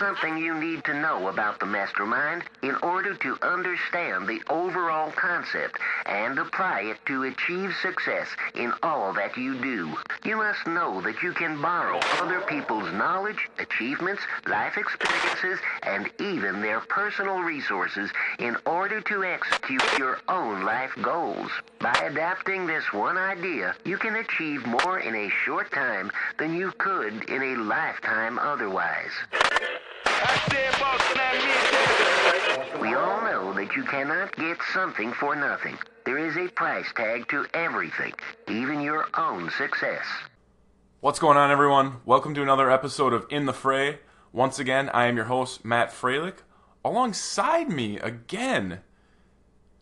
something you need to know about the mastermind in order to understand the overall concept and apply it to achieve success in all that you do. You must know that you can borrow other people's knowledge, achievements, life experiences, and even their personal resources in order to execute your own life goals. By adapting this one idea, you can achieve more in a short time than you could in a lifetime otherwise. We all know that you cannot get something for nothing. There is a price tag to everything, even your own success. What's going on, everyone? Welcome to another episode of In the Fray. Once again, I am your host, Matt Freilich. Alongside me, again,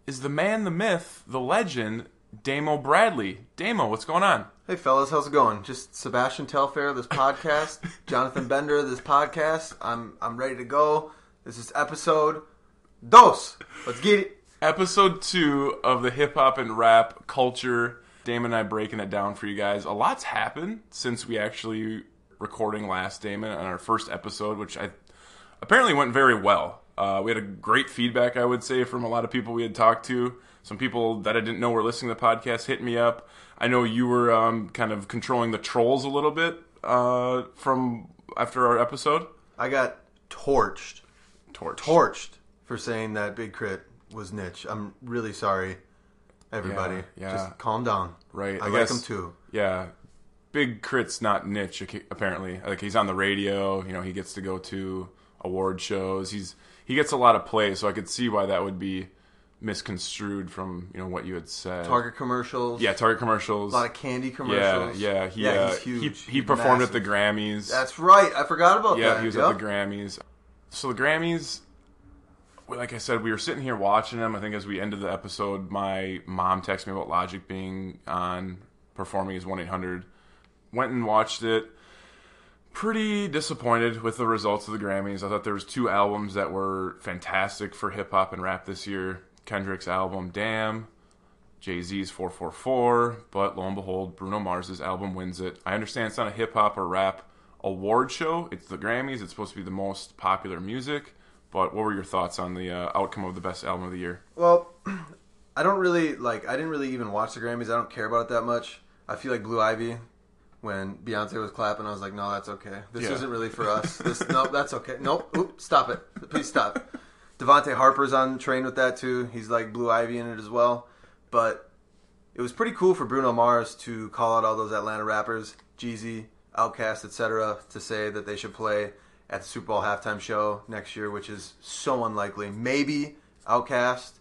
is the man, the myth, the legend, Damo Bradley. Damo, what's going on? Hey fellas, how's it going? Just Sebastian Telfair, this podcast. Jonathan Bender, this podcast. I'm I'm ready to go. This is episode dos. Let's get it. Episode two of the hip hop and rap culture. Damon and I breaking it down for you guys. A lot's happened since we actually recording last Damon on our first episode, which I apparently went very well. Uh, we had a great feedback, I would say, from a lot of people we had talked to. Some people that I didn't know were listening to the podcast hit me up. I know you were um, kind of controlling the trolls a little bit uh, from after our episode. I got torched, Torch. torched for saying that Big K.R.I.T. was niche. I'm really sorry, everybody. Yeah, yeah. Just calm down. Right. I, I like guess- him too. Yeah. Big K.R.I.T.'s not niche apparently. Like he's on the radio, you know, he gets to go to award shows. He's he gets a lot of play, so I could see why that would be misconstrued from, you know, what you had said. Target commercials. Yeah, Target commercials. A lot of candy commercials. yeah, he yeah, uh, he's huge. he, he performed massive. at the Grammys. That's right. I forgot about yeah, that. Yeah, he was Yep. at the Grammys. So the Grammys, like I said, we were sitting here watching them. I think as we ended the episode, my mom texted me about Logic being on performing his one eight hundred. Went and watched it. Pretty disappointed with the results of the Grammys. I thought there was two albums that were fantastic for hip hop and rap this year. Kendrick's album Damn, Jay Z's 444, but lo and behold, Bruno Mars's album wins it. I understand it's not a hip hop or rap award show. It's the Grammys. It's supposed to be the most popular music. But what were your thoughts on the uh, outcome of the best album of the year? Well, I don't really like. I didn't really even watch the Grammys. I don't care about it that much. I feel like Blue Ivy when Beyonce was clapping. I was like, no, that's okay. This Yeah. isn't really for us. This no, that's okay. Nope. Oop, stop it. Please stop. Devonte Harper's on train with that too. He's like Blue Ivy in it as well. But it was pretty cool for Bruno Mars to call out all those Atlanta rappers, Jeezy, Outkast, etc., to say that they should play at the Super Bowl halftime show next year, which is so unlikely. Maybe Outkast,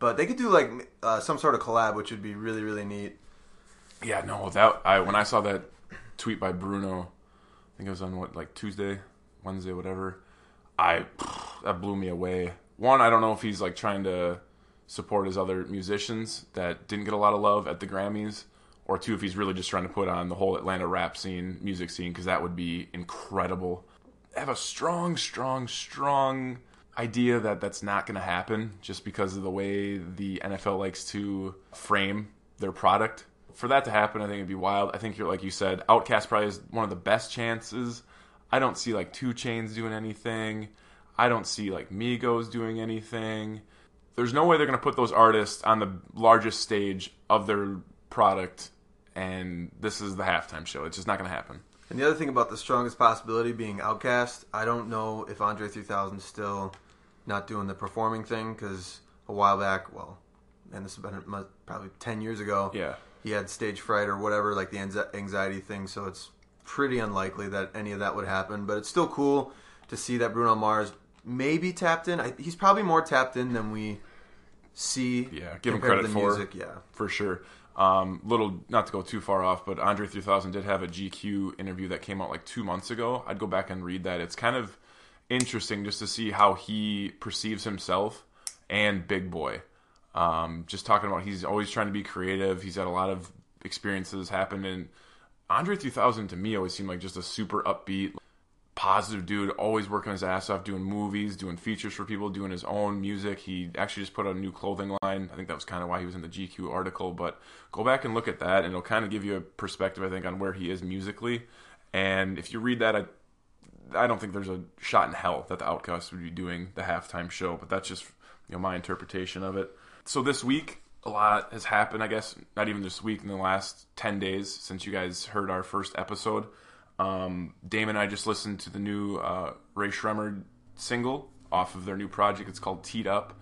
but they could do like uh, some sort of collab, which would be really really neat. Yeah, no, that I when I saw that tweet by Bruno, I think it was on what like Tuesday, Wednesday, whatever. I that blew me away. One, I don't know if he's like trying to support his other musicians that didn't get a lot of love at the Grammys, or two, if he's really just trying to put on the whole Atlanta rap scene, music scene, because that would be incredible. I have a strong, strong, strong idea that that's not going to happen just because of the way the NFL likes to frame their product. For that to happen, I think it'd be wild. I think you're like you said, Outkast probably is one of the best chances. I don't see like 2 Chainz doing anything. I don't see like Migos doing anything. There's no way they're going to put those artists on the largest stage of their product, and this is the halftime show. It's just not going to happen. And the other thing about the strongest possibility being Outkast, I don't know if Andre 3000 is still not doing the performing thing because a while back, well, and this has been uh, probably 10 years ago, Yeah. He had stage fright or whatever, like the anxiety thing. So it's pretty unlikely that any of that would happen. But it's still cool to see that Bruno Mars maybe tapped in. I, he's probably more tapped in than we see. Yeah, give him credit for music. Yeah, for sure. Um, little, not to go too far off, but Andre 3000 did have a GQ interview that came out like two months ago. I'd go back and read that. It's kind of interesting just to see how he perceives himself and Big Boi. Um, just talking about he's always trying to be creative. He's had a lot of experiences happen, and Andre 3000 to me always seemed like just a super upbeat, positive dude, always working his ass off, doing movies, doing features for people, doing his own music. He actually just put out a new clothing line. I think that was kind of why he was in the GQ article. But go back and look at that, and it'll kind of give you a perspective, I think, on where he is musically. And if you read that, I, I don't think there's a shot in hell that the Outkasts would be doing the halftime show, but that's just you know my interpretation of it. So this week, a lot has happened. I guess not even this week in the last ten days since you guys heard our first episode. Um, Damon and I just listened to the new uh, Rae Sremmurd single off of their new project. It's called Teed Up.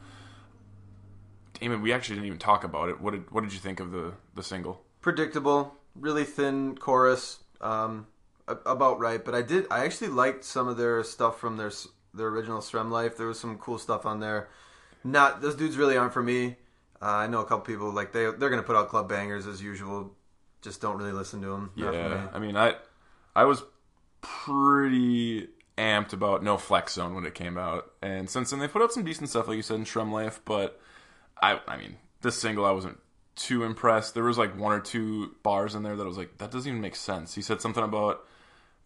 Damon, we actually didn't even talk about it. What did what did you think of the the single? Predictable, really thin chorus, um, about right. But I did, I actually liked some of their stuff from their their original SremmLife. There was some cool stuff on there. Not those dudes really aren't for me. Uh, I know a couple people like they they're gonna put out club bangers as usual. Just don't really listen to them. Not for me. Yeah, I mean, I I was pretty amped about No Flex Zone when it came out, and since then they put out some decent stuff, like you said in SremmLife. But I, I mean, this single I wasn't too impressed. There was like one or two bars in there that I was like, that doesn't even make sense. He said something about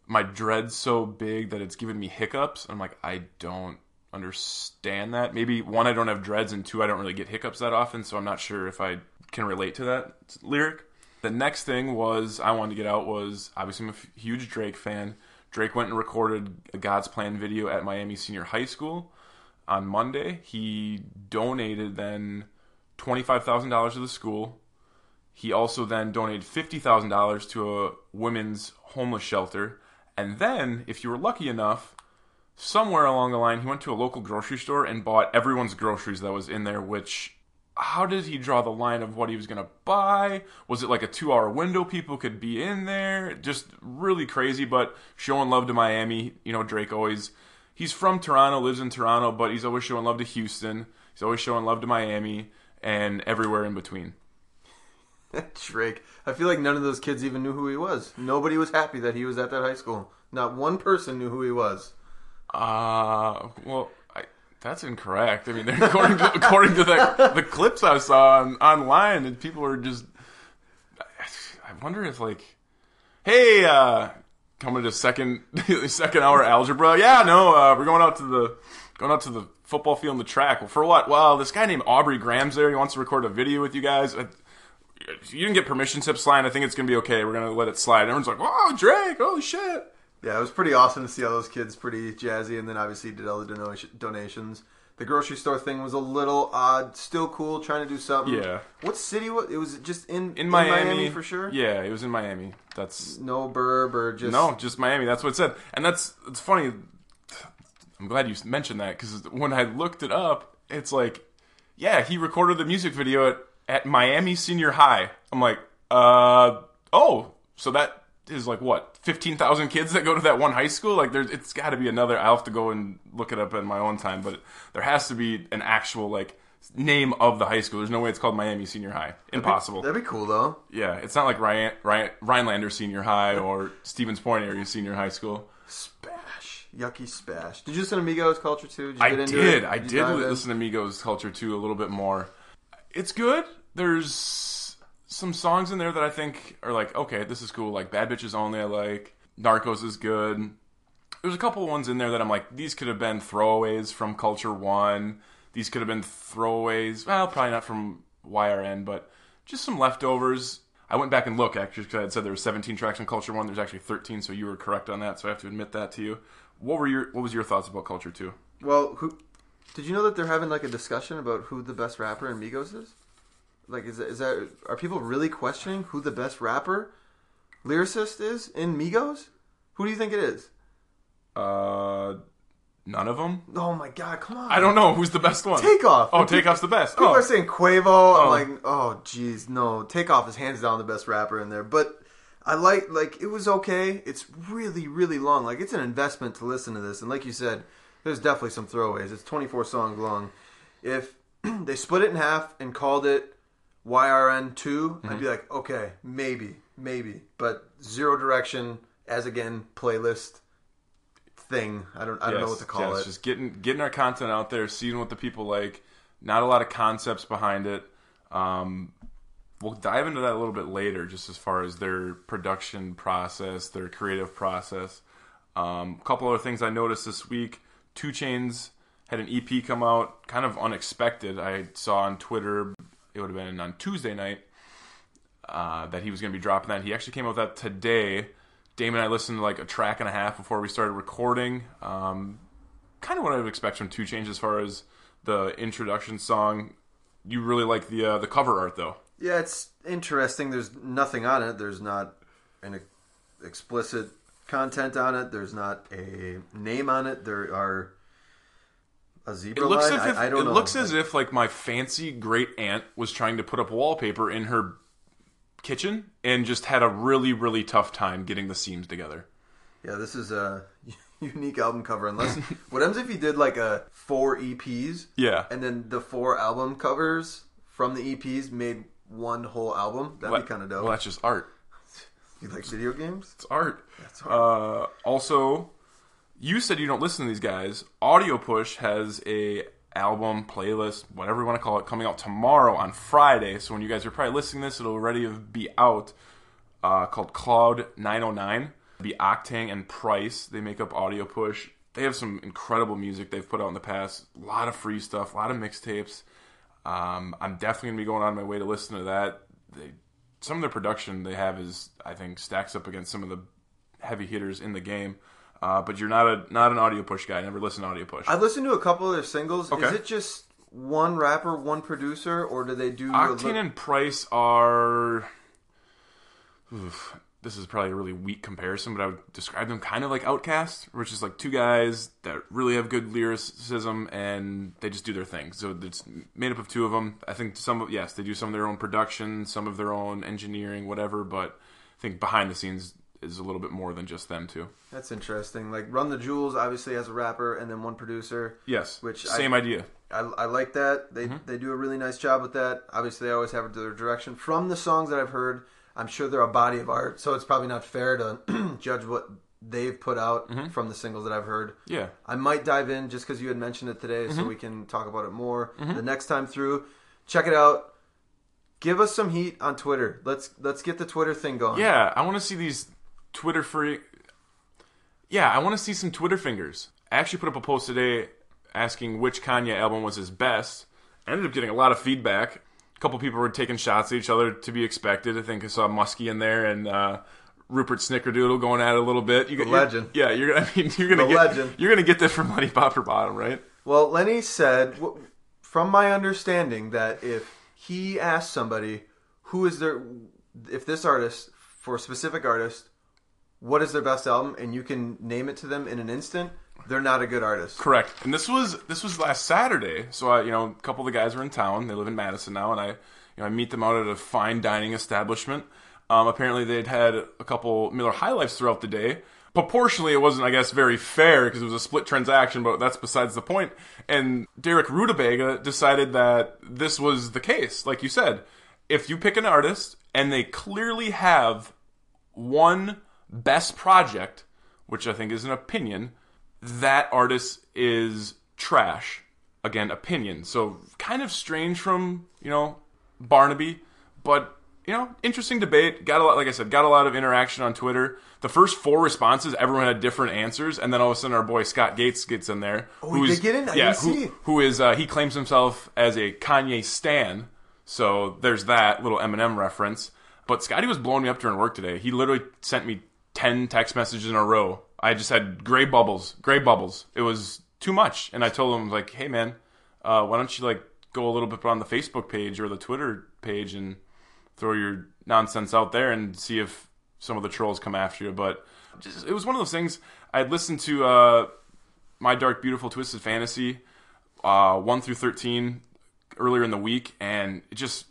my dread's so big that it's giving me hiccups. I'm like, I don't understand that. Maybe one, I don't have dreads, and two, I don't really get hiccups that often, so I'm not sure if I can relate to that lyric. The next thing was I wanted to get out was obviously I'm a huge Drake fan. Drake went and recorded a God's Plan video at Miami Senior High School on Monday. He donated then twenty five thousand dollars to the school. He also then donated fifty thousand dollars to a women's homeless shelter. And then, if you were lucky enough, somewhere along the line, he went to a local grocery store and bought everyone's groceries that was in there. Which, how did he draw the line of what he was gonna buy? Was it like a two-hour window people could be in there? Just really crazy, but showing love to Miami. You know, Drake always. He's from Toronto, lives in Toronto, but he's always showing love to Houston. He's always showing love to Miami and everywhere in between. Drake. I feel like none of those kids even knew who he was. Nobody was happy that he was at that high school. Not one person knew who he was. Uh, well, I, that's incorrect. I mean, according to according to the the clips I saw on, online, and people were just. I wonder if like, hey, uh, coming to second second hour algebra. Yeah, no, uh, we're going out to the going out to the football field and the track. Well, for what? Well, this guy named Aubrey Graham's there. He wants to record a video with you guys. Uh, You didn't get permission slip slide. I think it's gonna be okay. We're gonna let it slide. Everyone's like, "Whoa, Drake! Holy shit!" Yeah, it was pretty awesome to see all those kids pretty jazzy, and then obviously did all the donation- donations. The grocery store thing was a little odd, still cool, trying to do something. Yeah. What city was it? Was just in in Miami, for sure? Yeah, it was in Miami. That's No burb or just no, just Miami. That's what it said, and that's it's funny. I'm glad you mentioned that because when I looked it up, it's like, yeah, he recorded the music video at at Miami Senior High. I'm like, uh, oh, so that is like what fifteen thousand kids that go to that one high school. Like, there's it's got to be another. I'll have to go and look it up in my own time, but there has to be an actual like name of the high school. There's no way it's called Miami Senior High. Impossible. That'd be cool though. Yeah, it's not like Ryan, Ryan, Rhinelander Senior High or Stevens Point area Senior High School. Spash, yucky spash. Did you listen to Amigos Culture too? Did you I get into did. it? I did dive in? listen to Migos Culture too a little bit more. It's good. There's some songs in there that I think are like, okay, this is cool. Like Bad Bitches Only, I like. Narcos is good. There's a couple ones in there that I'm like, these could have been throwaways from Culture One. These could have been throwaways. Well, probably not from YRN, but just some leftovers. I went back and looked actually because I had said there were 17 tracks on Culture One. There's actually 13, so you were correct on that. So I have to admit that to you. What were your What was your thoughts about Culture Two? Well, who did you know that they're having like a discussion about who the best rapper in Migos is? Like, is that, is that are people really questioning who the best rapper lyricist is in Migos? Who do you think it is? Uh, none of them. Oh my god, come on! I don't know who's the best one. Takeoff. Oh, Takeoff's the best. People Oh, are saying Quavo. I'm like, oh jeez, no. Takeoff is hands down the best rapper in there. But I like like it was okay. It's really really long. Like it's an investment to listen to this. And like you said, there's definitely some throwaways. It's 24 songs long. If they split it in half and called it YRN 2, Mm-hmm. I'd be like, okay, maybe, maybe. But Zero Direction as again playlist thing. I don't I don't know what to call yes, it. Just getting getting our content out there, seeing what the people like. Not a lot of concepts behind it. Um, we'll dive into that a little bit later, just as far as their production process, their creative process. Um, a couple other things I noticed this week: 2 Chainz had an EP come out, kind of unexpected. I saw on Twitter it would have been on Tuesday night uh, that he was going to be dropping that. He actually came out with that today. Damon and I listened to like a track and a half before we started recording. Um, kind of what I would expect from 2 Chainz as far as the introduction song. You really like the uh, the cover art though. Yeah, it's interesting. There's nothing on it. There's not an explicit content on it. There's not a name on it. There are a zebra It looks line. as if I, I don't it know. looks as if like my fancy great aunt was trying to put up wallpaper in her kitchen and just had a really really tough time getting the seams together. Yeah, this is a unique album cover. Unless what happens if you did like a four EPs Yeah. and then the four album covers from the EPs made one whole album? That'd be kind of dope. Well, that's just art. you like video games? It's art. That's Uh, also, you said you don't listen to these guys. Audio Push has a album playlist, whatever you want to call it, coming out tomorrow on Friday. So when you guys are probably listening to this, it'll already be out. Uh, called Cloud 909. Be Oktane and Price. They make up Audio Push. They have some incredible music they've put out in the past. A lot of free stuff, a lot of mixtapes. Um, I'm definitely gonna be going on my way to listen to that. They, some of their production they have is, I think, stacks up against some of the heavy hitters in the game. Uh, but you're not a not an audio push guy. I never listen to audio push. I've listened to a couple of their singles. Okay. Is it just one rapper, one producer, or do they do? Oktane li- and Price are. Oof, this is probably a really weak comparison, but I would describe them kind of like Outkast, which is like two guys that really have good lyricism and they just do their thing. So it's made up of two of them. I think some of yes, they do some of their own production, some of their own engineering, whatever. But I think behind the scenes is a little bit more than just them two. That's interesting. Like Run the Jewels, obviously as a rapper, and then one producer. Yes, Which I- same idea. I, I like that. They Mm-hmm. they do a really nice job with that. Obviously, they always have their direction from the songs that I've heard. I'm sure they're a body of art, so it's probably not fair to judge what they've put out Mm-hmm. from the singles that I've heard. Yeah, I might dive in just because you had mentioned it today, Mm-hmm. so we can talk about it more the next time through. Check it out. Give us some heat on Twitter. Let's let's get the Twitter thing going. Yeah, I want to see these Twitter free. Yeah, I want to see some Twitter fingers. I actually put up a post today asking which Kanye album was his best. I ended up getting a lot of feedback. A couple people were taking shots at each other to be expected. I think I saw Muskie in there and uh, Rupert Snickerdoodle going at it a little bit. You, The legend. Yeah, you're gonna. I mean, you're gonna The get. legend. You're gonna get that from Lenny Popper Bottom, right? Well, Lenny said, from my understanding, that if he asked somebody who is their, if this artist for a specific artist, what is their best album, and you can name it to them in an instant, they're not a good artist. Correct. And this was this was last Saturday. So I, you know, a couple of the guys were in town. They live in Madison now, and I, you know, I meet them out at a fine dining establishment. Um, apparently, they'd had a couple Miller High Lifes throughout the day. Proportionally, it wasn't, I guess, very fair because it was a split transaction, but that's besides the point. And Derek Rutabaga decided that this was the case. Like you said, if you pick an artist and they clearly have one best project, which I think is an opinion, that artist is trash. Again, opinion. So kind of strange from, you know, Barnaby, but you know, interesting debate. Got a lot like I said, got a lot of interaction on Twitter. The first four responses, everyone had different answers, and then all of a sudden our boy Scott Gates gets in there. Oh, he did get in? I yeah, who, who is uh, he claims himself as a Kanye stan. So there's that little Eminem reference. But Scotty was blowing me up during work today. He literally sent me ten text messages in a row. I just had gray bubbles, gray bubbles. It was too much, and I told him like, "Hey man, uh, why don't you like go a little bit on the Facebook page or the Twitter page and throw your nonsense out there and see if some of the trolls come after you?" But just, it was one of those things. I had listened to uh, my dark, beautiful, twisted fantasy uh, one through thirteen earlier in the week, and it just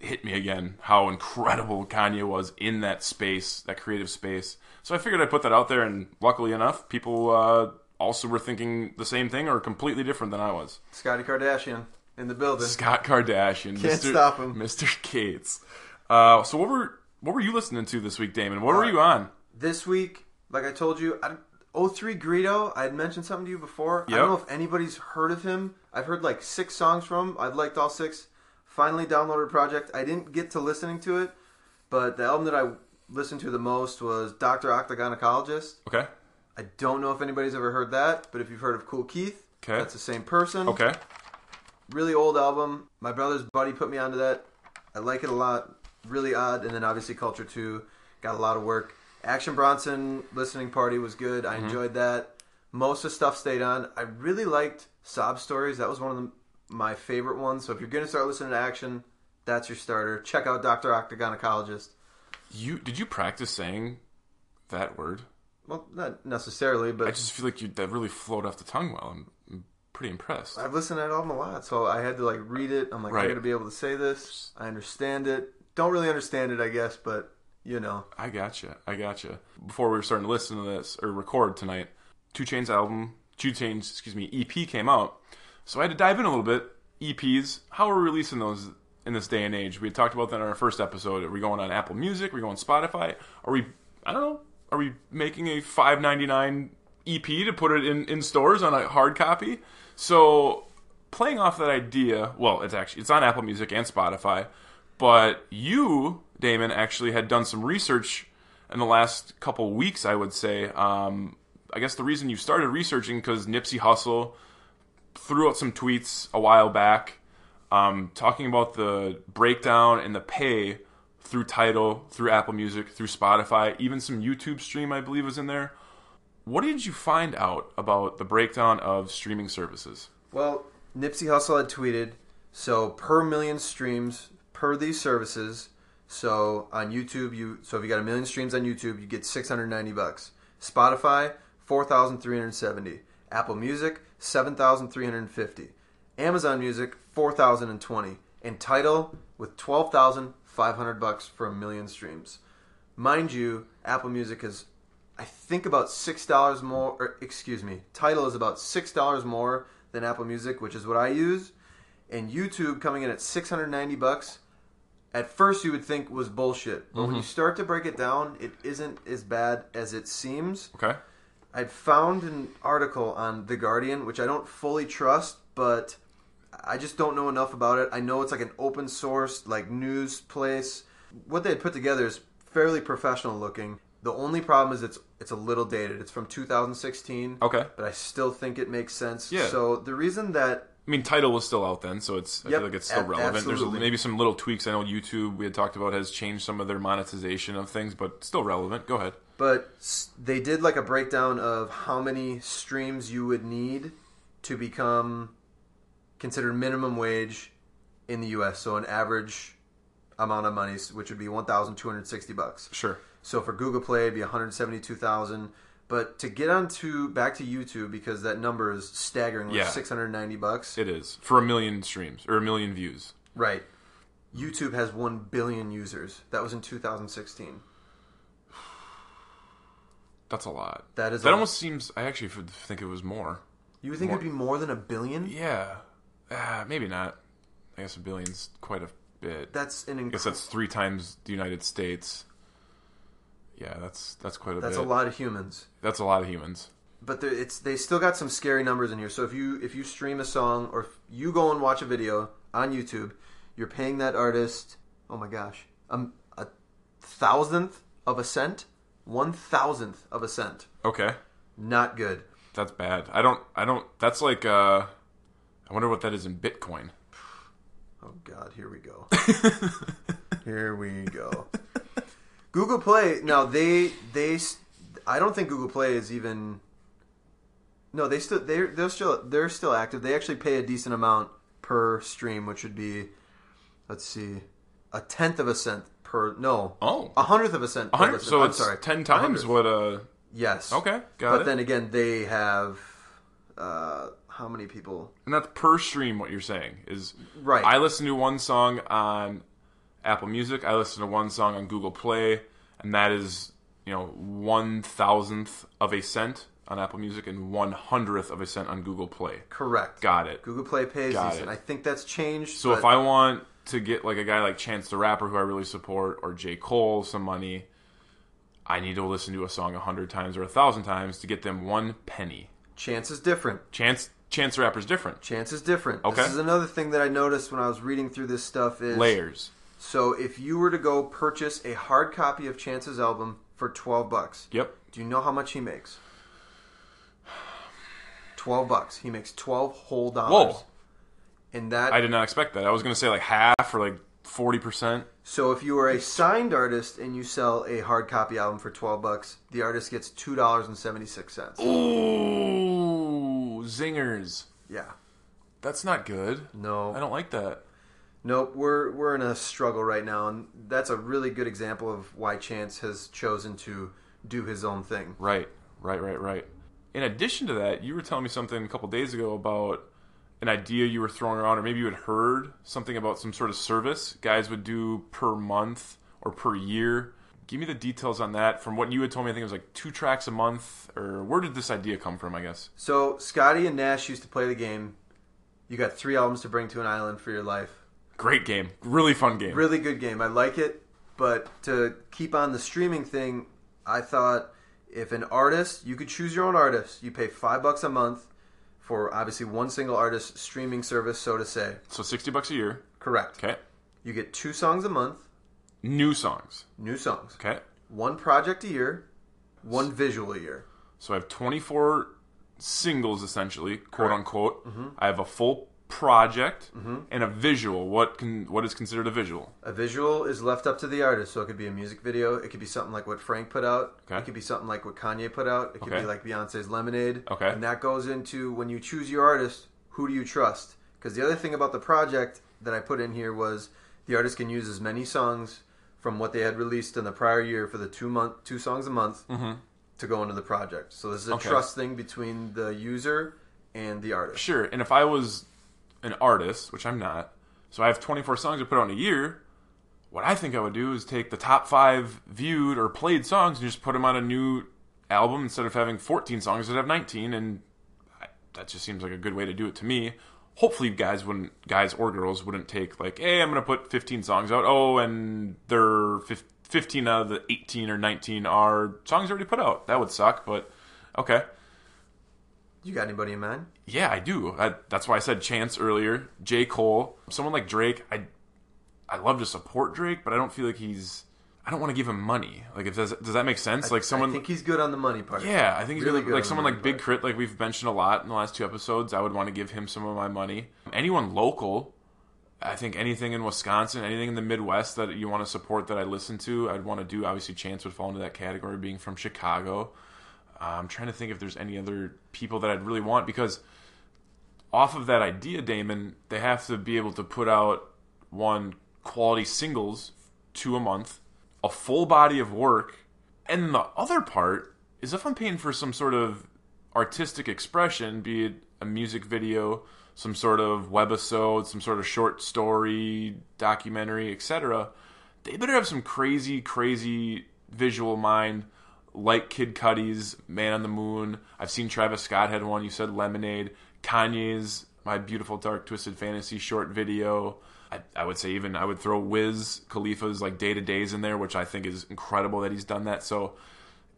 hit me again how incredible Kanye was in that space, that creative space. So I figured I'd put that out there, and luckily enough, people uh, also were thinking the same thing or completely different than I was. Scotty Kardashian in the building. Scott Kardashian, Can't Mr. stop him. Mr. Gates. Uh, so what were what were you listening to this week, Damon? What were you on? This week, like I told you, I, 03 Greedo, I had mentioned something to you before. I don't know if anybody's heard of him. I've heard like six songs from him. I've liked all six. Finally downloaded Project. I didn't get to listening to it, but the album that I listened to the most was Dr. Octagonecologyst. Okay, I don't know if anybody's ever heard that, but if you've heard of Kool Keith, Okay. that's the same person. okay, Really old album. My brother's buddy put me onto that. I like it a lot. Really odd. And then obviously Culture 2 got a lot of work. Action Bronson listening party was good. Mm-hmm. I enjoyed that. Most of the stuff stayed on. I really liked Sob Stories. That was one of the, my favorite ones. So if you're going to start listening to Action, that's your starter. Check out Dr. Octagonecologyst. You did you practice saying that word? Well, not necessarily, but I just feel like you that really flowed off the tongue well. I'm, I'm pretty impressed. I've listened to that album a lot, so I had to like read it. I'm like, Right. got to be able to say this. I understand it. Don't really understand it, I guess, but you know, I gotcha. I gotcha. Before we were starting to listen to this or record tonight, 2 Chainz album, 2 Chainz, excuse me, EP came out. So I had to dive in a little bit. EPs, how are we releasing those in this day and age? We talked about that in our first episode. Are we going on Apple Music? Are we going Spotify? Are we, I don't know, are we making a five ninety nine EP to put it in, in stores on a hard copy? So playing off that idea, well, it's actually it's on Apple Music and Spotify, but you, Damon, actually had done some research in the last couple weeks. I would say. Um, I guess the reason you started researching because Nipsey Hussle threw out some tweets a while back, um, talking about the breakdown and the pay through Tidal, through Apple Music, through Spotify, even some YouTube stream I believe was in there. What did you find out about the breakdown of streaming services? Well, Nipsey Hussle had tweeted, so per million streams per these services. So on YouTube, you so if you got a million streams on YouTube, you get 690 bucks. Spotify, 4,370. Apple Music, 7,350. Amazon Music, 4,020. And Tidal with 12,500 bucks for a million streams. Mind you, Apple Music is I think about six dollars more. Or excuse me, Tidal is about six dollars more than Apple Music, which is what I use. And YouTube coming in at six hundred ninety bucks. At first, you would think was bullshit, but when mm-hmm. you start to break it down, it isn't as bad as it seems. Okay. I'd found an article on The Guardian, which I don't fully trust, but I just don't know enough about it. I know it's like an open source, like news place. What they had put together is fairly professional looking. The only problem is it's it's a little dated. It's from 2016. Okay. But I still think it makes sense. Yeah. So the reason that I mean, Tidal was still out then, so it's I Yep, feel like it's still ab- relevant. There's absolutely. maybe some little tweaks. I know YouTube we had talked about has changed some of their monetization of things, but still relevant. Go ahead. But they did like a breakdown of how many streams you would need to become considered minimum wage in the U.S. So an average amount of money, which would be one thousand two hundred sixty bucks. Sure. So for Google Play, it'd be one hundred seventy-two thousand. But to get onto back to YouTube because that number is staggering, with Yeah. six hundred ninety bucks. It is for a million streams or a million views. Right. YouTube has one billion users. That was in two thousand sixteen. That's a lot. That is That a- almost seems. I actually think it was more. You would think More- it'd be more than a billion? Yeah. Ah, maybe not. I guess a billion's quite a bit. That's an I guess incredible. that's three times the United States. Yeah, that's that's quite a bit. That's a bit. lot of humans. That's a lot of humans. But there, it's they still got some scary numbers in here. So if you if you stream a song or if you go and watch a video on YouTube, you're paying that artist. Oh my gosh, um, a thousandth of a cent, one thousandth of a cent. Okay, Not good. that's bad. I don't. I don't. That's like. uh I wonder what that is in Bitcoin. Oh God, here we go. here we go. Google Play. Now they they. s- I don't think Google Play is even. No, they still they're they're still they're still active. They actually pay a decent amount per stream, which would be, let's see, a tenth of a cent per. No, Oh, a hundredth of a cent. a hundred. So I'm it's sorry, ten times what. Uh. Yes. Okay, got it. But it. then again, they have uh, how many people? And that's per stream. What you're saying is Right. I listen to one song on Apple Music. I listen to one song on Google Play, and that is you know one thousandth of a cent on Apple Music and one hundredth of a cent on Google Play. Correct. Got it. Google Play pays Got decent. it. I think that's changed. So but- if I want to get like a guy like Chance the Rapper, who I really support, or J Cole some money, I need to listen to a song a hundred times or a thousand times to get them one penny. Chance is different. Chance Chance the Rapper's different. Chance is different. Okay. This is another thing that I noticed when I was reading through this stuff is Layers. So if you were to go purchase a hard copy of Chance's album for twelve bucks, Yep. do you know how much he makes? Twelve bucks. He makes twelve whole dollars. Whoa. And that I did not expect that. I was gonna say like half or like forty percent. So if you are a signed artist and you sell a hard copy album for twelve bucks, the artist gets two dollars and seventy six cents. Ooh, zingers. Yeah. That's not good. No. I don't like that. Nope, we're we're in a struggle right now, and that's a really good example of why Chance has chosen to do his own thing. Right, right, right, right. In addition to that, you were telling me something a couple days ago about an idea you were throwing around, or maybe you had heard something about some sort of service guys would do per month or per year. Give me the details on that. From what you had told me, I think it was like two tracks a month, or where did this idea come from? I guess. So Scotty and Nash used to play the game. You got three albums to bring to an island for your life. Great game, really fun game. Really good game. I like it, but to keep on the streaming thing, I thought if an artist, you could choose your own artist. You pay five bucks a month for obviously one single artist streaming service, so to say. So sixty bucks a year. Correct. Okay. You get two songs a month, New songs. new songs. Okay. One project a year, one visual a year. So I have 24 singles essentially, quote Correct. unquote. Mm-hmm. I have a full project mm-hmm. and a visual. What can what is considered a visual? A visual is left up to the artist, so it could be a music video. It could be something like what Frank put out. Okay. It could be something like what Kanye put out. It could Okay. be like Beyonce's Lemonade. Okay. And that goes into when you choose your artist, who do you trust? Because the other thing about the project that I put in here was the artist can use as many songs from what they had released in the prior year for the two month two songs a month mm-hmm. to go into the project. So this is a Okay. trust thing between the user and the artist. Sure. And if I was an artist, which I'm not, so I have 24 songs to put out in a year. What I think I would do is take the top five viewed or played songs and just put them on a new album instead of having 14 songs that have 19. And I, that just seems like a good way to do it to me. Hopefully, guys wouldn't, guys or girls wouldn't take like, hey, I'm gonna put 15 songs out. Oh, and they're 15 out of the 18 or 19 are songs already put out. That would suck, but okay. You got anybody in mind? Yeah, I do. I, that's why I said Chance earlier. J. Cole, someone like Drake. I, I love to support Drake, but I don't feel like he's. I don't want to give him money. Like, if does does that make sense? like someone. I think he's good on the money part. yeah, I think he's Really good like on someone like Big part. Crit, like we've mentioned a lot in the last two episodes. I would want to give him some of my money. Anyone local, I think anything in Wisconsin, anything in the Midwest that you want to support that I listen to, I'd want to do. Obviously, Chance would fall into that category, being from Chicago. Uh, I'm trying to think if there's any other people that I'd really want because off of that idea, Damon, they have to be able to put out one quality singles, two a month, a full body of work, and the other part is if I'm paying for some sort of artistic expression, be it a music video, some sort of webisode, some sort of short story, documentary, etc., they better have some crazy, crazy visual mind like Kid Cudi's Man on the Moon. I've seen Travis Scott had one. You said Lemonade. Kanye's My Beautiful Dark Twisted Fantasy short video. I, I would say even I would throw Wiz Khalifa's like day to days in there, which I think is incredible that he's done that. So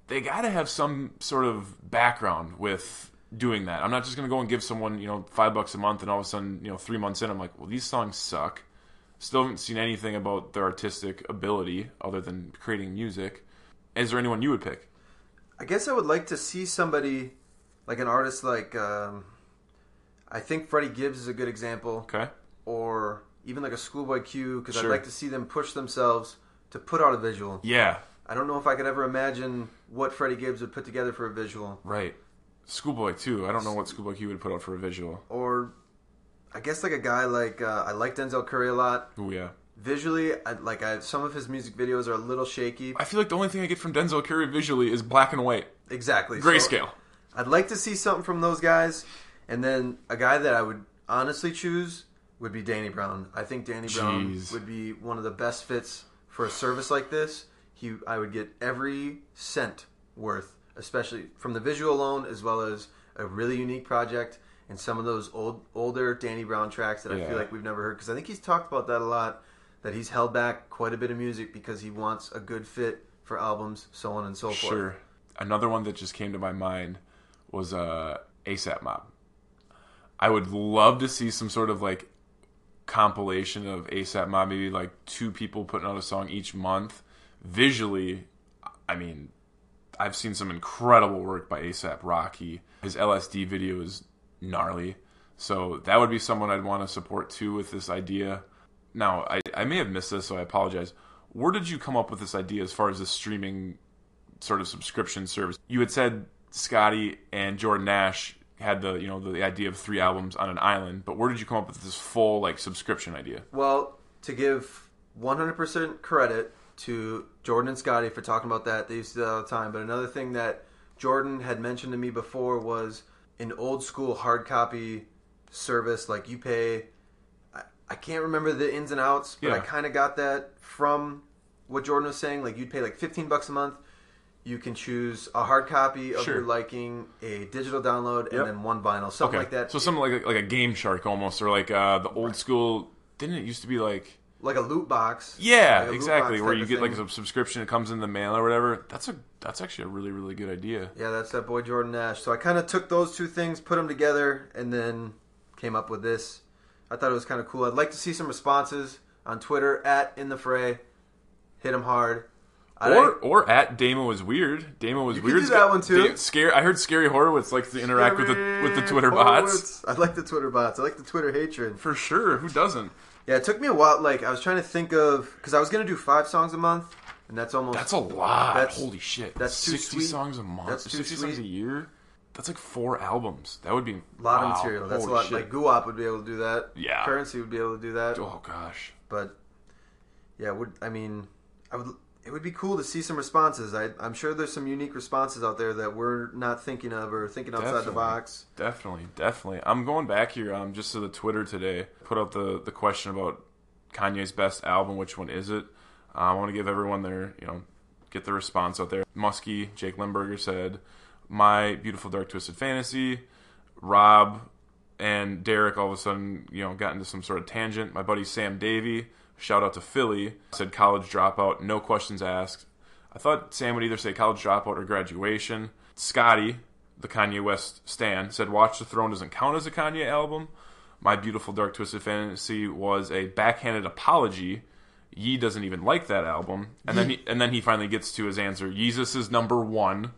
they got to have some sort of background with doing that. I'm not just going to go and give someone you know five bucks a month and all of a sudden you know three months in I'm like, well these songs suck. Still haven't seen anything about their artistic ability other than creating music. Is there anyone you would pick? I guess I would like to see somebody like an artist like um, I think Freddie Gibbs is a good example, Okay. or even like a Schoolboy Q, because I'd like to see them push themselves to put out a visual. Yeah. I don't know if I could ever imagine what Freddie Gibbs would put together for a visual, Right. Schoolboy too. I don't know what Schoolboy Q would put out for a visual. or I guess like a guy like uh, I like Denzel Curry a lot. Oh yeah. Visually, I, like I, some of his music videos are a little shaky. I feel like the only thing I get from Denzel Curry visually is black and white, Exactly, So- grayscale. I'd like to see something from those guys, and then a guy that I would honestly choose would be Danny Brown. I think Danny Brown Jeez. would be one of the best fits for a service like this. He, I would get every cent worth, especially from the visual alone, as well as a really unique project and some of those old, older Danny Brown tracks that I Yeah. feel like we've never heard. Because I think he's talked about that a lot. That he's held back quite a bit of music because he wants a good fit for albums, so on and so forth. Sure. Another one that just came to my mind was uh, ASAP Mob. I would love to see some sort of like compilation of ASAP Mob, maybe like two people putting out a song each month. Visually, I mean, I've seen some incredible work by ASAP Rocky. His LSD video is gnarly. So that would be someone I'd want to support too with this idea. Now I, I may have missed this, so I apologize. Where did you come up with this idea as far as the streaming sort of subscription service? You had said Scotty and Jordan Nash had the you know the idea of three albums on an island, but where did you come up with this full like subscription idea? Well, to give 100% credit to Jordan and Scotty for talking about that, they used to do that all the time. But another thing that Jordan had mentioned to me before was an old school hard copy service. Like you pay, I, can't remember the ins and outs, but I kind of got that from what Jordan was saying. Like you'd pay like 15 bucks a month. You can choose a hard copy of Sure. your liking, a digital download, Yep. and then one vinyl, something Okay, like that. So something like a, like a Game Shark almost, or like uh, the old school. Didn't it used to be like? like a loot box. Yeah, Like loot exactly. box Where you get like a subscription, it comes in the mail or whatever. That's a that's actually a really really good idea. Yeah, that's that boy Jordan Nash. So I kind of took those two things, put them together, and then came up with this. I thought it was kind of cool. I'd like to see some responses on Twitter at in the fray. Hit them hard. I Or or at Damo was weird. Damo was You could weird. do that one, too. Da- Scare. I heard Scary Horowitz likes to interact with the with the Twitter bots I like the Twitter bots. I like the Twitter hatred. for sure. Who doesn't? Yeah, it took me a while. Like I was trying to think of because I was gonna do five songs a month, and that's almost That's a lot. That's- Holy shit. that's too sixty sweet. songs a month. That's sixty songs a year. That's like four albums. That would be a lot wow, of material. That's a lot. shit. Like Guwap would be able to do that. Yeah. Currency would be able to do that. oh gosh. but yeah, would I mean, I would. It would be cool to see some responses. I, I'm sure there's some unique responses out there that we're not thinking of or thinking outside the box. Definitely, definitely. I'm going back here um, just to the Twitter today. Put out the, the question about Kanye's best album. Which one is it? Um, I want to give everyone their, you know, get the response out there. Muskie, Jake Limburger said, "My Beautiful Dark Twisted Fantasy." Rob and Derek all of a sudden, you know, got into some sort of tangent. My buddy Sam Davey, shout out to Philly, said college dropout, no questions asked. I thought Sam would either say college dropout or graduation. Scotty, the Kanye West stan, said Watch the Throne doesn't count as a Kanye album. My Beautiful Dark Twisted Fantasy was a backhanded apology. Yee doesn't even like that album. And then he, and then he finally gets to his answer. Yeezus is number one.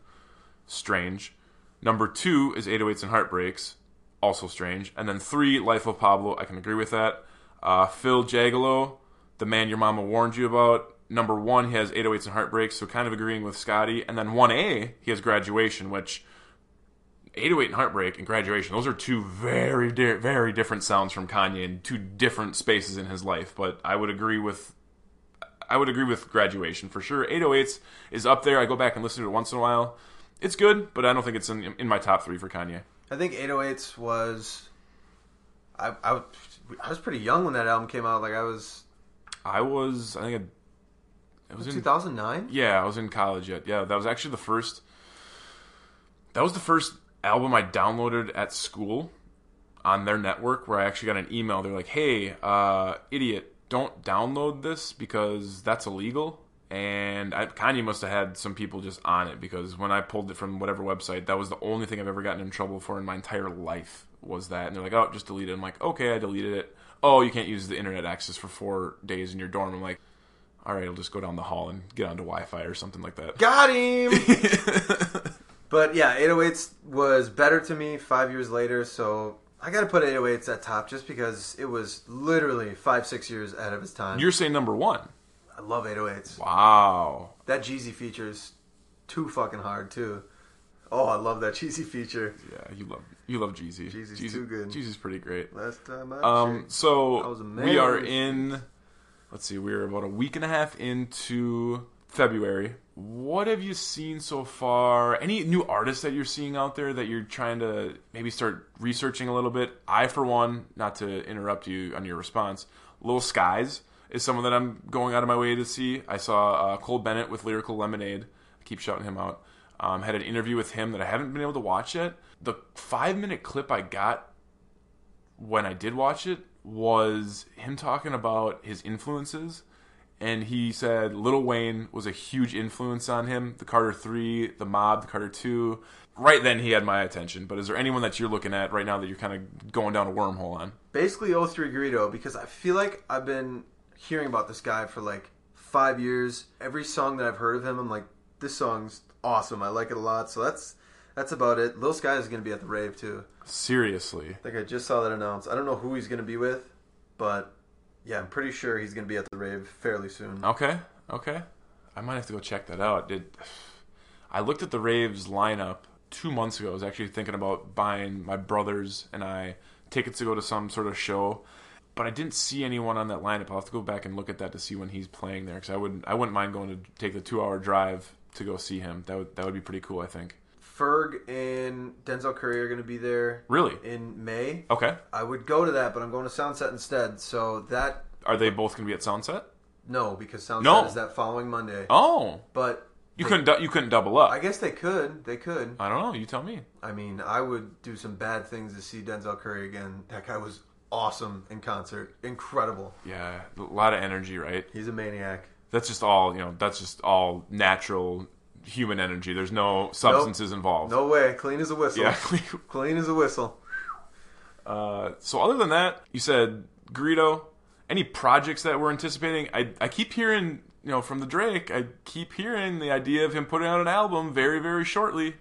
Strange. Number two is 808s and Heartbreaks. Also strange. And then three, Life of Pablo. I can agree with that. Uh, Phil Jagalo, the man your mama warned you about. Number one, he has 808s and Heartbreaks, so kind of agreeing with Scotty. And then 1A, he has Graduation, which 808 and Heartbreak and Graduation, those are two very, di- very different sounds from Kanye in two different spaces in his life. But I would agree with I would agree with graduation for sure. 808s is up there. I go back and listen to it once in a while. It's good, but I don't think it's in, in my top three for Kanye. I think 808s was. I, I, was- I was pretty young when that album came out. Like I was I was, I think, it, it was 2009. yeah, I was in college yet. Yeah, that was actually the first. That was the first album I downloaded at school on their network, where I actually got an email. They're like, "Hey, uh, idiot, don't download this because that's illegal." And I, Kanye must have had some people just on it because when I pulled it from whatever website, that was the only thing I've ever gotten in trouble for in my entire life was that. And they're like, "Oh, just delete it." I'm like, "Okay, I deleted it." Oh, you can't use the internet access for four days in your dorm. I'm like, "All right, I'll just go down the hall and get onto Wi-Fi or something like that." Got him. but yeah, 808s was better to me five years later. So I got to put 808s at top just because it was literally five six years ahead of its time. You're saying number one. I love 808s. Wow. That Jeezy feature's too fucking hard too. Oh, I love that Jeezy feature. Yeah, you love you love Jeezy. Jeezy's Jeezy- too good. Jeezy's pretty great. Last time I Um, checked. so I we are in. Let's see, we're about a week and a half into February. What have you seen so far? Any new artists that you're seeing out there that you're trying to maybe start researching a little bit? I, for one, not to interrupt you on your response, Lil Skies is someone that I'm going out of my way to see. I saw uh, Cole Bennett with Lyrical Lemonade. I keep shouting him out. Um, had an interview with him that I haven't been able to watch yet. The five minute clip I got when I did watch it was him talking about his influences. And he said Lil Wayne was a huge influence on him. The Carter 3, The Mob, The Carter 2. Right then, he had my attention. But is there anyone that you're looking at right now that you're kind of going down a wormhole on? basically 03 Greedo because I feel like I've been hearing about this guy for like five years. Every song that I've heard of him, I'm like, this song's awesome. I like it a lot. So that's that's about it. Lil Sky is going to be at the rave too. Seriously. I think I just saw that announced. I don't know who he's going to be with, but Yeah, I'm pretty sure he's going to be at the rave fairly soon. Okay, okay. I might have to go check that out. Did I looked at the Raves lineup two months ago? I was actually thinking about buying my brothers and I tickets to go to some sort of show, but I didn't see anyone on that lineup. I'll have to go back and look at that to see when he's playing there because I wouldn't I wouldn't mind going to take the two hour drive to go see him. That would that would be pretty cool. I think. Ferg and Denzel Curry are going to be there Really? in May. Okay. I would go to that, but I'm going to Soundset instead. So that Are they both going to be at Soundset? no, because Soundset No. is that following Monday. Oh, But you couldn't du- you couldn't double up. I guess they could. They could. I don't know. You tell me. I mean, I would do some bad things to see Denzel Curry again. That guy was awesome in concert. Incredible. Yeah, a lot of energy, right? He's a maniac. That's just all you know. That's just all natural human energy. There's no substances involved. No way. Clean as a whistle. Yeah. Clean as a whistle. uh, so other than that, you said Greedo. Any projects that we're anticipating? I I keep hearing you know from the Drake. I keep hearing the idea of him putting out an album very very shortly.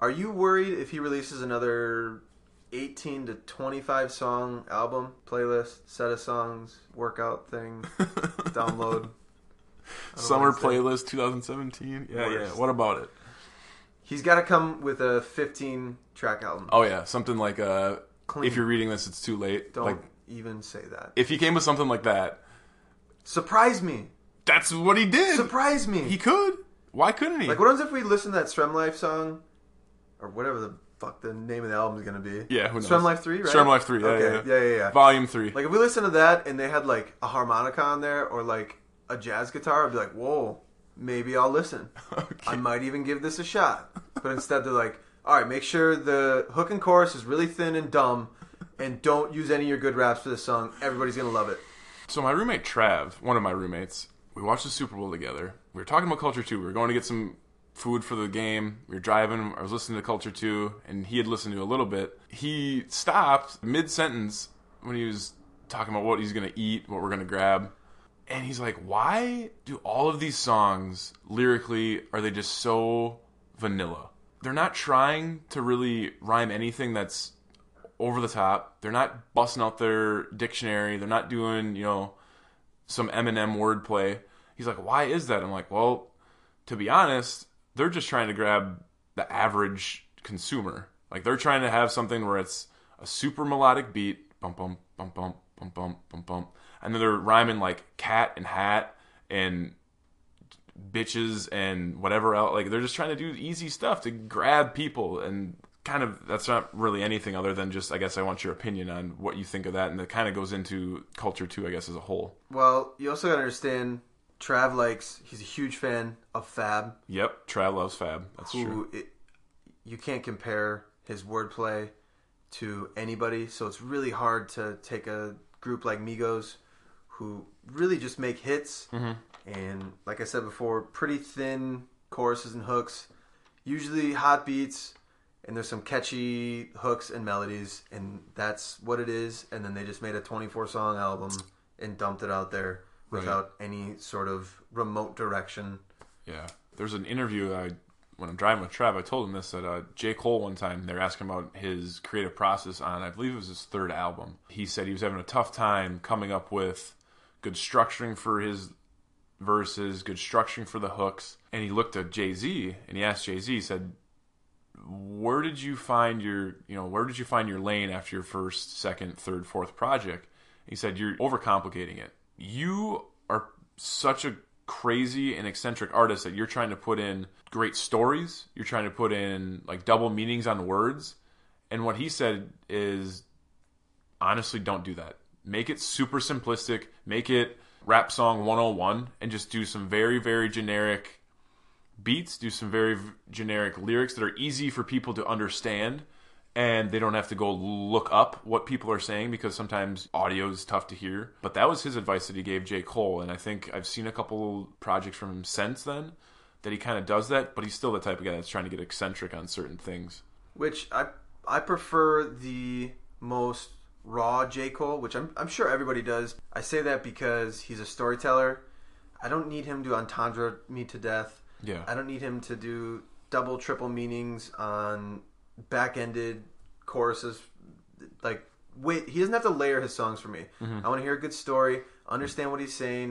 Are you worried if he releases another 18 to 25 song album, playlist, set of songs, workout thing, download? Summer know what to say. playlist 2017. Yeah, yeah. What about it? He's got to come with a 15 track album. Oh yeah, something like uh, Clean. if you're reading this, it's too late. Don't Like even say that. if he came with something like that, Surprise me. that's what he did. Surprise me. He could. Why couldn't he? Like, what happens if we listen to that SremmLife song, or whatever the fuck the name of the album is gonna be? Yeah, who knows? Life Three, right? SremmLife 3, yeah, okay. yeah. yeah, yeah, yeah. Volume three. Like, if we listen to that and they had like a harmonica on there or like a jazz guitar, I'd be like, whoa, maybe I'll listen. I might even give this a shot. But instead, they're like, all right, make sure the hook and chorus is really thin and dumb, and don't use any of your good raps for this song. Everybody's gonna love it. So my roommate Trav, one of my roommates, we watched the Super Bowl together. We were talking about Culture 2. We were going to get some food for the game. We were driving. I was listening to Culture 2, and he had listened to a little bit. He stopped mid sentence when he was talking about what he's going to eat, what we're going to grab. And he's like, why do all of these songs, lyrically, are they just so vanilla? They're not trying to really rhyme anything that's over the top. They're not busting out their dictionary. They're not doing, you know, some Eminem wordplay. He's like, why is that? I'm like, well, to be honest, they're just trying to grab the average consumer. Like they're trying to have something where it's a super melodic beat, bum bum bum bum bum bum bum bum, and then they're rhyming like cat and hat and bitches and whatever else. Like they're just trying to do easy stuff to grab people and kind of that's not really anything other than just I guess I want your opinion on what you think of that and it kind of goes into culture too I guess as a whole. Well, you also gotta understand, Trav likes. He's a huge fan of Fab. Yep, Trav loves Fab. That's true. who it, you can't compare his wordplay to anybody. So it's really hard to take a group like Migos, who really just make hits, mm-hmm. and like I said before, pretty thin choruses and hooks, usually hot beats, and there's some catchy hooks and melodies, and that's what it is. And then they just made a 24 song album and dumped it out there without any sort of remote direction. Yeah, there's an interview I when I'm driving with Trav. I told him this that uh, J Cole one time they're asking about his creative process on I believe it was his third album. He said he was having a tough time coming up with good structuring for his verses, good structuring for the hooks, and he looked at Jay Z and he asked Jay Z, he said, "Where did you find your you know where did you find your lane after your first, second, third, fourth project?" He said, "You're overcomplicating it. You are such a crazy and eccentric artist that you're trying to put in great stories. You're trying to put in like double meanings on words. And what he said is honestly don't do that. Make it super simplistic, make it rap song 101 and just do some very very generic beats, do some very generic lyrics that are easy for people to understand and they don't have to go look up what people are saying because sometimes audio is tough to hear. But that was his advice that he gave J. Cole, and I think I've seen a couple projects from him since then that he kind of does that, but he's still the type of guy that's trying to get eccentric on certain things. which I I prefer the most raw J Cole, which I'm I'm sure everybody does. I say that because he's a storyteller. I don't need him to entendre me to death. Yeah. I don't need him to do double triple meanings on back-ended choruses like wait. He doesn't have to layer his songs for me. Mm-hmm. I want to hear a good story, understand what he's saying,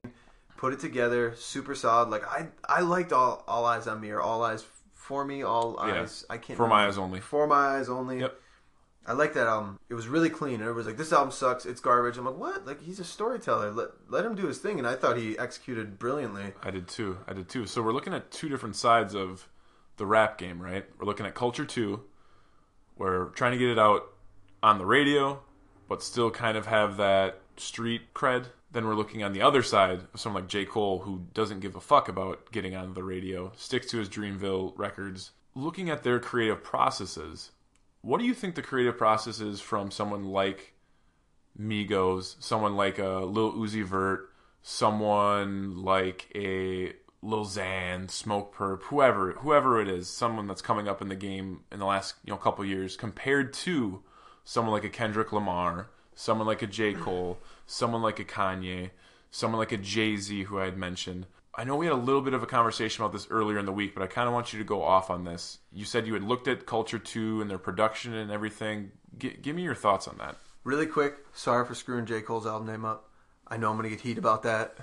put it together, super solid. Like I, I liked all all eyes on me or all eyes for me, all Yeah. eyes. I can't For My. Eyes Only. For my eyes only. Yep. I like that album. It was really clean. Everybody's like, "This album sucks. It's garbage." I'm like, "What? Like he's a storyteller. Let let him do his thing." And I thought he executed brilliantly. I did too. I did too. So we're looking at two different sides of the rap game, right? We're looking at Culture 2, where we're trying to get it out on the radio, but still kind of have that street cred. Then we're looking on the other side of someone like J. Cole, who doesn't give a fuck about getting on the radio, sticks to his Dreamville records. Looking at their creative processes, what do you think the creative process is from someone like Migos, someone like a Lil Uzi Vert, someone like a Lil Xan, Smokepurpp, whoever, whoever it is, someone that's coming up in the game in the last you know couple years, compared to someone like a Kendrick Lamar, someone like a J mm. Cole, someone like a Kanye, someone like a Jay Z, who I had mentioned. I know we had a little bit of a conversation about this earlier in the week, but I kind of want you to go off on this. You said you had looked at Culture 2 and their production and everything. G- give me your thoughts on that. Really quick. Sorry for screwing J Cole's album name up. I know I'm gonna get heat about that.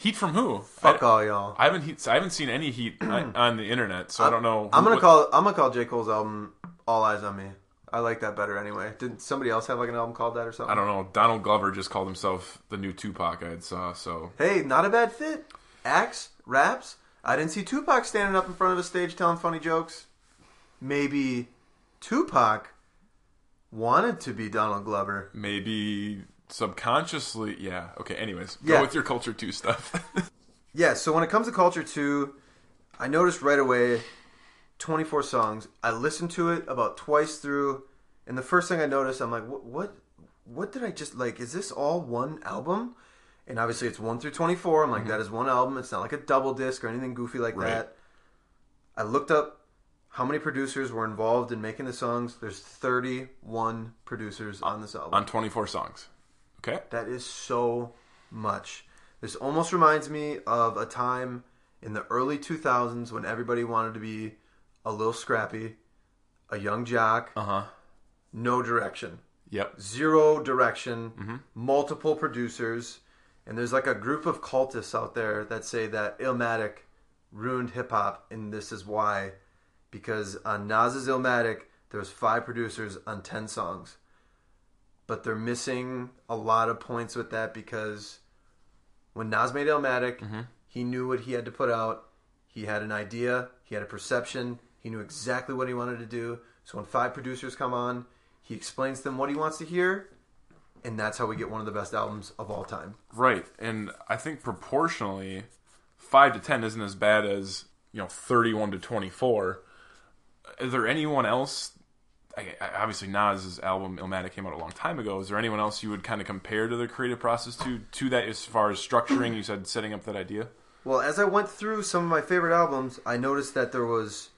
Heat from who? Fuck I, all y'all. I haven't heat, I haven't seen any heat on, the internet, so I don't know. I'm gonna what- call. I'm gonna call J Cole's album "All Eyes on Me." I like that better anyway. Didn't somebody else have like an album called that or something? I don't know. Donald Glover just called himself the new Tupac. I had saw so. Hey, not a bad fit. Acts, raps. I didn't see Tupac standing up in front of a stage telling funny jokes. Maybe Tupac wanted to be Donald Glover. Maybe subconsciously, yeah. Okay. Anyways, go Yeah. with your Culture Two stuff. Yeah, so when it comes to Culture 2, I noticed right away 24 songs. I listened to it about twice through, and the first thing I noticed, I'm like, what what what did I just like is this all one album? And obviously it's 1 through 24. I'm like mm-hmm. that is one album. It's not like a double disc or anything goofy like Right. that. I looked up how many producers were involved in making the songs. There's 31 producers on this album. on 24 songs. Okay. That is so much. This almost reminds me of a time in the early 2000s when everybody wanted to be a little scrappy, a Yung Joc, Uh huh. no direction, Yep. zero direction, multiple producers, and there's like a group of cultists out there that say that Illmatic ruined hip hop, and this is why, because on Nas's Illmatic there's five producers on ten songs, but they're missing a lot of points with that because when Nas made Illmatic, mm-hmm. he knew what he had to put out. He had an idea. He had a perception. He knew exactly what he wanted to do. So when five producers come on, he explains to them what he wants to hear, and that's how we get one of the best albums of all time. Right. And I think proportionally, five to 10 isn't as bad as you know 31 to 24. Is there anyone else? Obviously, Nas's album Illmatic came out a long time ago. Is there anyone else you would kind of compare to the creative process to to that as far as structuring? You said setting up that idea. Well, as I went through some of my favorite albums, I noticed that there was.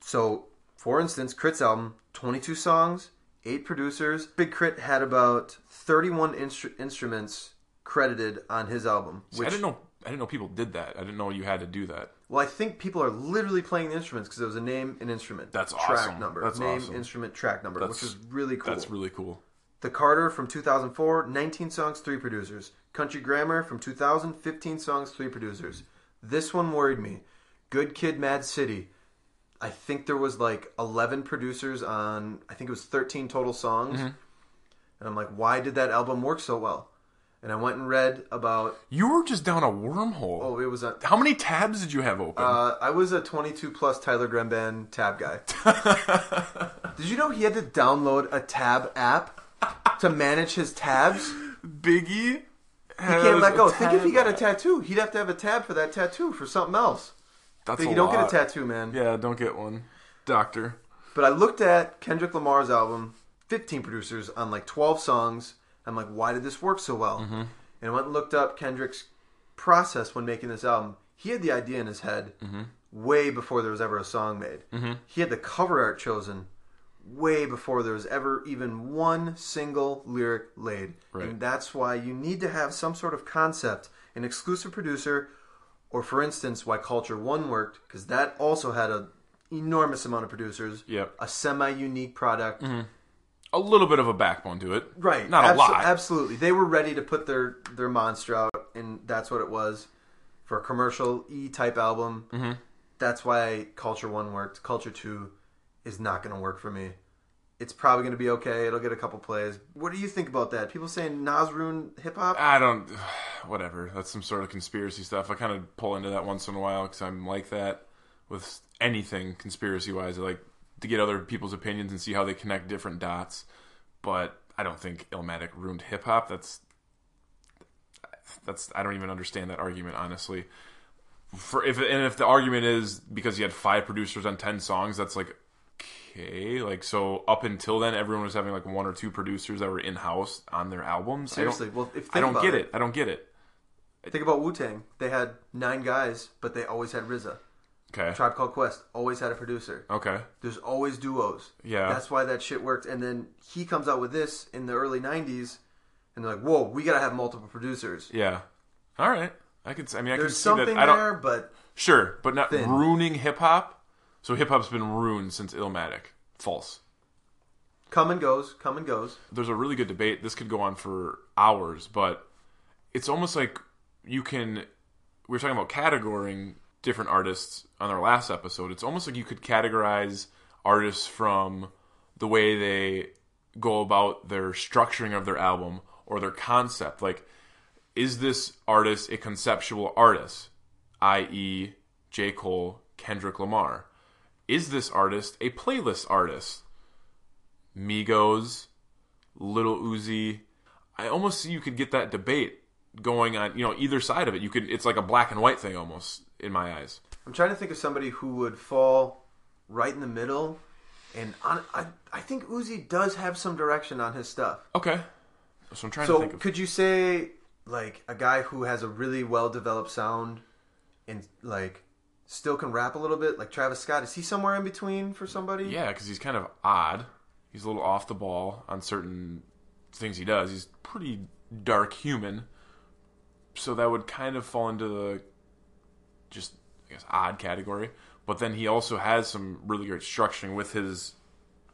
So, for instance, K.R.I.T's album, 22 songs, 8 producers. Big K.R.I.T had about 31 instru- instruments credited on his album. See, I didn't know. I didn't know people did that. I didn't know you had to do that. Well, I think people are literally playing the instruments because it was a name and instrument. That's track awesome. number. That's name, awesome. instrument, track number, That's- which is really cool. That's really cool. The Carter from 2004, 19 songs, 3 producers. Country Grammar from 2000, 15 songs, 3 producers. This one worried me. Good Kid, Mad City. I think there was like 11 producers on, I think it was 13 total songs. Mm-hmm. And I'm like, why did that album work so well? And I went and read about, You were just down a wormhole. oh, it was a, How many tabs did you have open? uh, I was a 22 plus Tyler Gremban tab guy. Did you know he had to download a tab app to manage his tabs? Biggie. He can't let go. Think if he got a tattoo, he'd have to have a tab for that tattoo for something else. That's But a you don't lot. get a tattoo, man. Yeah, don't get one, Doctor. But I looked at Kendrick Lamar's album, 15 producers on like 12 songs. I'm like, why did this work so well? Mm-hmm. And I went and looked up Kendrick's process when making this album. He had the idea in his head Mm-hmm. way before there was ever a song made. He had the cover art chosen way before there was ever even one single lyric laid. Right. And that's why you need to have some sort of concept, an exclusive producer, or for instance, why Culture One worked, because that also had an enormous amount of producers Yep. a semi-unique product. A little bit of a backbone to it. Right. Not a lot. Absolutely. They were ready to put their their monster out, and that's what it was for a commercial E type album. Mm-hmm. That's why Culture One worked. Culture Two is not going to work for me. It's probably going to be okay. It'll get a couple plays. What do you think about that? People saying Nas ruined hip hop. I don't. Whatever. That's some sort of conspiracy stuff. I kind of pull into that once in a while because I'm like that with anything conspiracy wise. I like to get other people's opinions and see how they connect different dots. But I don't think Illmatic ruined hip hop. That's that's. I don't even understand that argument honestly. For if and if the argument is because he had five producers on ten songs, that's like okay. Like so, up until then, everyone was having like one or two producers that were in house on their albums. I Seriously, well, if I don't get it. it. I don't get it. Think about Wu Tang. They had nine guys, but they always had RZA. Okay. Tribe Called Quest always had a producer. Okay. There's always duos. Yeah. That's why that shit worked. And then he comes out with this in the early '90s, and they're like, "Whoa, we gotta have multiple producers." Yeah. All right. I could. I mean, I can There's see something that. I don't. there, but Sure, but not Thin. ruining hip hop. So hip hop's been ruined since Illmatic. False. come and goes, come and goes. There's a really good debate. This could go on for hours, but it's almost like you can. We were talking about categorizing different artists on our last episode. It's almost like you could categorize artists from the way they go about their structuring of their album or their concept. Like, is this artist a conceptual artist, i.e., J. Cole, Kendrick Lamar? Is this artist a playlist artist? Migos, Little Uzi. I almost see you could get that debate going on, you know, either side of it. You could it's like a black and white thing almost in my eyes. I'm trying to think of somebody who would fall right in the middle. And on, I, I think Uzi does have some direction on his stuff. Okay. So I'm trying to So think of could you say like a guy who has a really well developed sound and like still can rap a little bit, like Travis Scott? Is he somewhere in between for somebody? Yeah, because he's kind of odd. He's a little off the ball on certain things he does. He's pretty dark human. So that would kind of fall into the just I guess odd category. But then he also has some really great structuring with his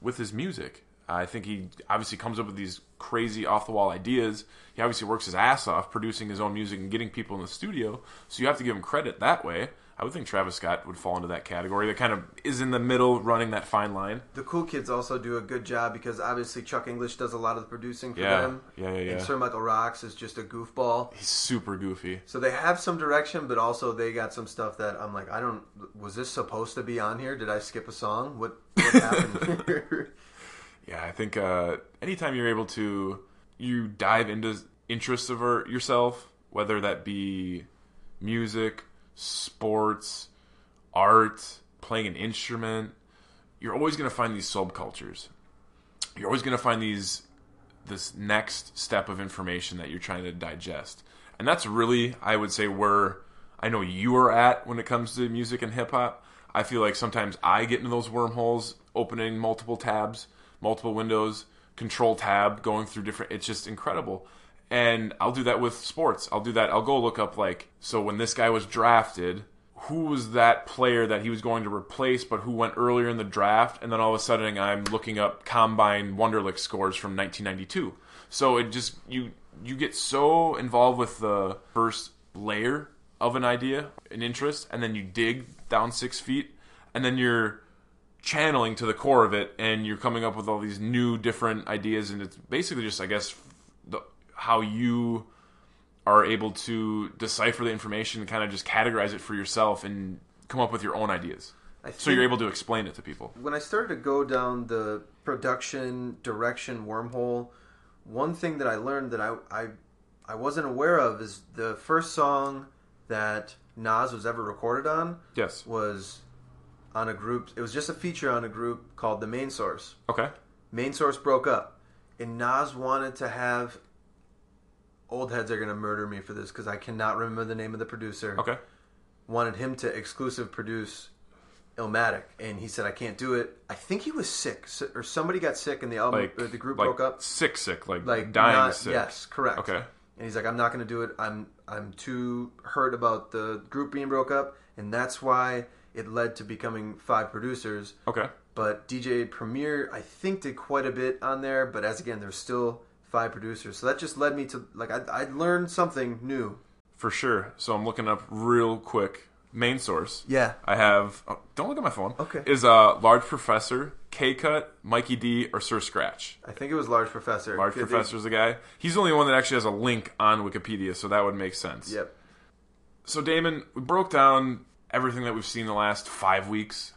with his music. I think he obviously comes up with these crazy off the wall ideas. He obviously works his ass off producing his own music and getting people in the studio. So you have to give him credit that way. I would think Travis Scott would fall into that category. That kind of is in the middle, running that fine line. The cool kids also do a good job because obviously Chuck English does a lot of the producing for Yeah. them. Yeah, yeah, yeah. And Sir Michael Rocks is just a goofball. He's super goofy. So they have some direction, but also they got some stuff that I'm like, I don't. Was this supposed to be on here? Did I skip a song? What what happened? here? Yeah, I think uh, anytime you're able to you dive into interests of yourself, whether that be music, sports, art, playing an instrument, you're always going to find these subcultures. You're always going to find these this next step of information that you're trying to digest. And that's really, I would say, where I know you are at when it comes to music and hip hop. I feel like sometimes I get into those wormholes, opening multiple tabs, multiple windows, control tab, going through different. It's just incredible. And I'll do that with sports. I'll do that. I'll go look up, like, so when this guy was drafted, who was that player that he was going to replace, but who went earlier in the draft, and then all of a sudden I'm looking up combine Wonderlic scores from 1992. So it just you you get so involved with the first layer of an idea, an interest, and then you dig down six feet, and then you're channeling to the core of it, and you're coming up with all these new different ideas, and it's basically just I guess how you are able to decipher the information and kind of just categorize it for yourself and come up with your own ideas. So you're able to explain it to people. when I started to go down the production direction wormhole, one thing that I learned that I, I I wasn't aware of is the first song that Nas was ever recorded on Yes. was on a group. It was just a feature on a group called the Main Source. Okay. Main Source broke up, and Nas wanted to have. Old heads are gonna murder me for this because I cannot remember the name of the producer Okay. wanted him to exclusive produce Illmatic, and he said, "I can't do it." I think he was sick, or somebody got sick, and the album, Like the group like broke up. Sick, sick, like Like dying not- sick. Yes, correct. Okay. And he's like, "I'm not going to do it. I'm I'm too hurt about the group being broke up, and that's why it led to becoming five producers." Okay. But DJ Premier, I think, did quite a bit on there. But as again, there's still five producers, so that just led me to like I, I learned something new. For sure. So I'm looking up real quick. Main source. Yeah. I have. Oh, don't look at my phone. Okay. Is uh, Large Professor, K Cut, Mikey D, or Sir Scratch? I think it was Large Professor. Large they- Professor's the guy. He's the only one that actually has a link on Wikipedia, so that would make sense. Yep. So Damon, we broke down everything that we've seen the last five weeks.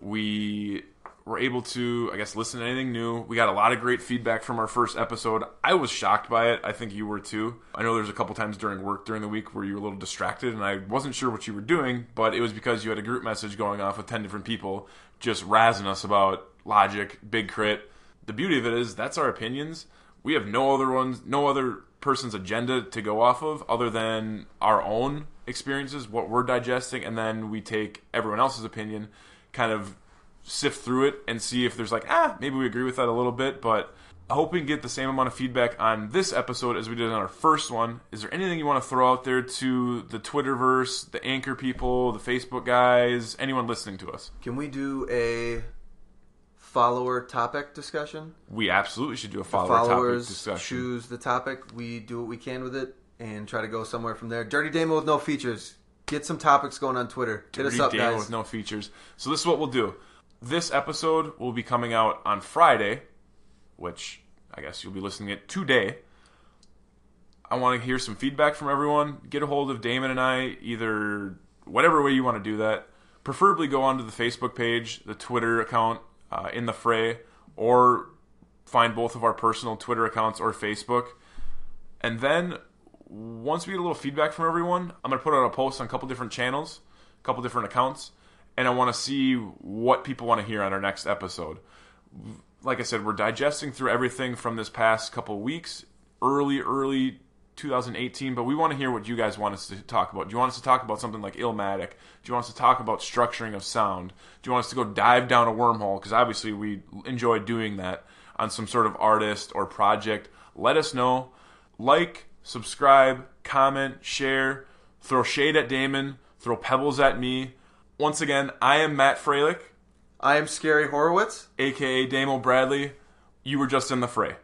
We were able to, I guess, listen to anything new. We got a lot of great feedback from our first episode. I was shocked by it. I think you were too. I know there's a couple times during work during the week where you were a little distracted, and I wasn't sure what you were doing, but it was because you had a group message going off with ten different people just razzing us about Logic, Big K.R.I.T. The beauty of it is that's our opinions. We have no other ones, no other person's agenda to go off of other than our own experiences, what we're digesting, and then we take everyone else's opinion, kind of sift through it and see if there's like, ah, maybe we agree with that a little bit, but I hope we can get the same amount of feedback on this episode as we did on our first one. Is there anything you want to throw out there to the Twitterverse, the Anchor people, the Facebook guys, anyone listening to us? Can we do a follower topic discussion? We absolutely should do a The follower topic discussion. choose the topic. We do what we can with it and try to go somewhere from there. Dirty Damo with no features. Get some topics going on Twitter. Hit us Dirty up, Damo guys. with no features. So this is what we'll do. This episode will be coming out on Friday, which I guess you'll be listening it today. I want to hear some feedback from everyone. Get a hold of Damon and I, either whatever way you want to do that. Preferably go onto the Facebook page, the Twitter account, uh, in the fray, or find both of our personal Twitter accounts or Facebook. And then once we get a little feedback from everyone, I'm going to put out a post on a couple different channels, a couple different accounts, and I want to see what people want to hear on our next episode. Like I said, we're digesting through everything from this past couple weeks, early, early 2018, but we want to hear what you guys want us to talk about. Do you want us to talk about something like Illmatic? Do you want us to talk about structuring of sound? Do you want us to go dive down a wormhole? Because obviously we enjoy doing that on some sort of artist or project. Let us know. Like, subscribe, comment, share, throw shade at Damon, throw pebbles at me. Once again, I am Matt Freilich, I am Scary Horowitz. aka Damo Bradley. You were just in the fray.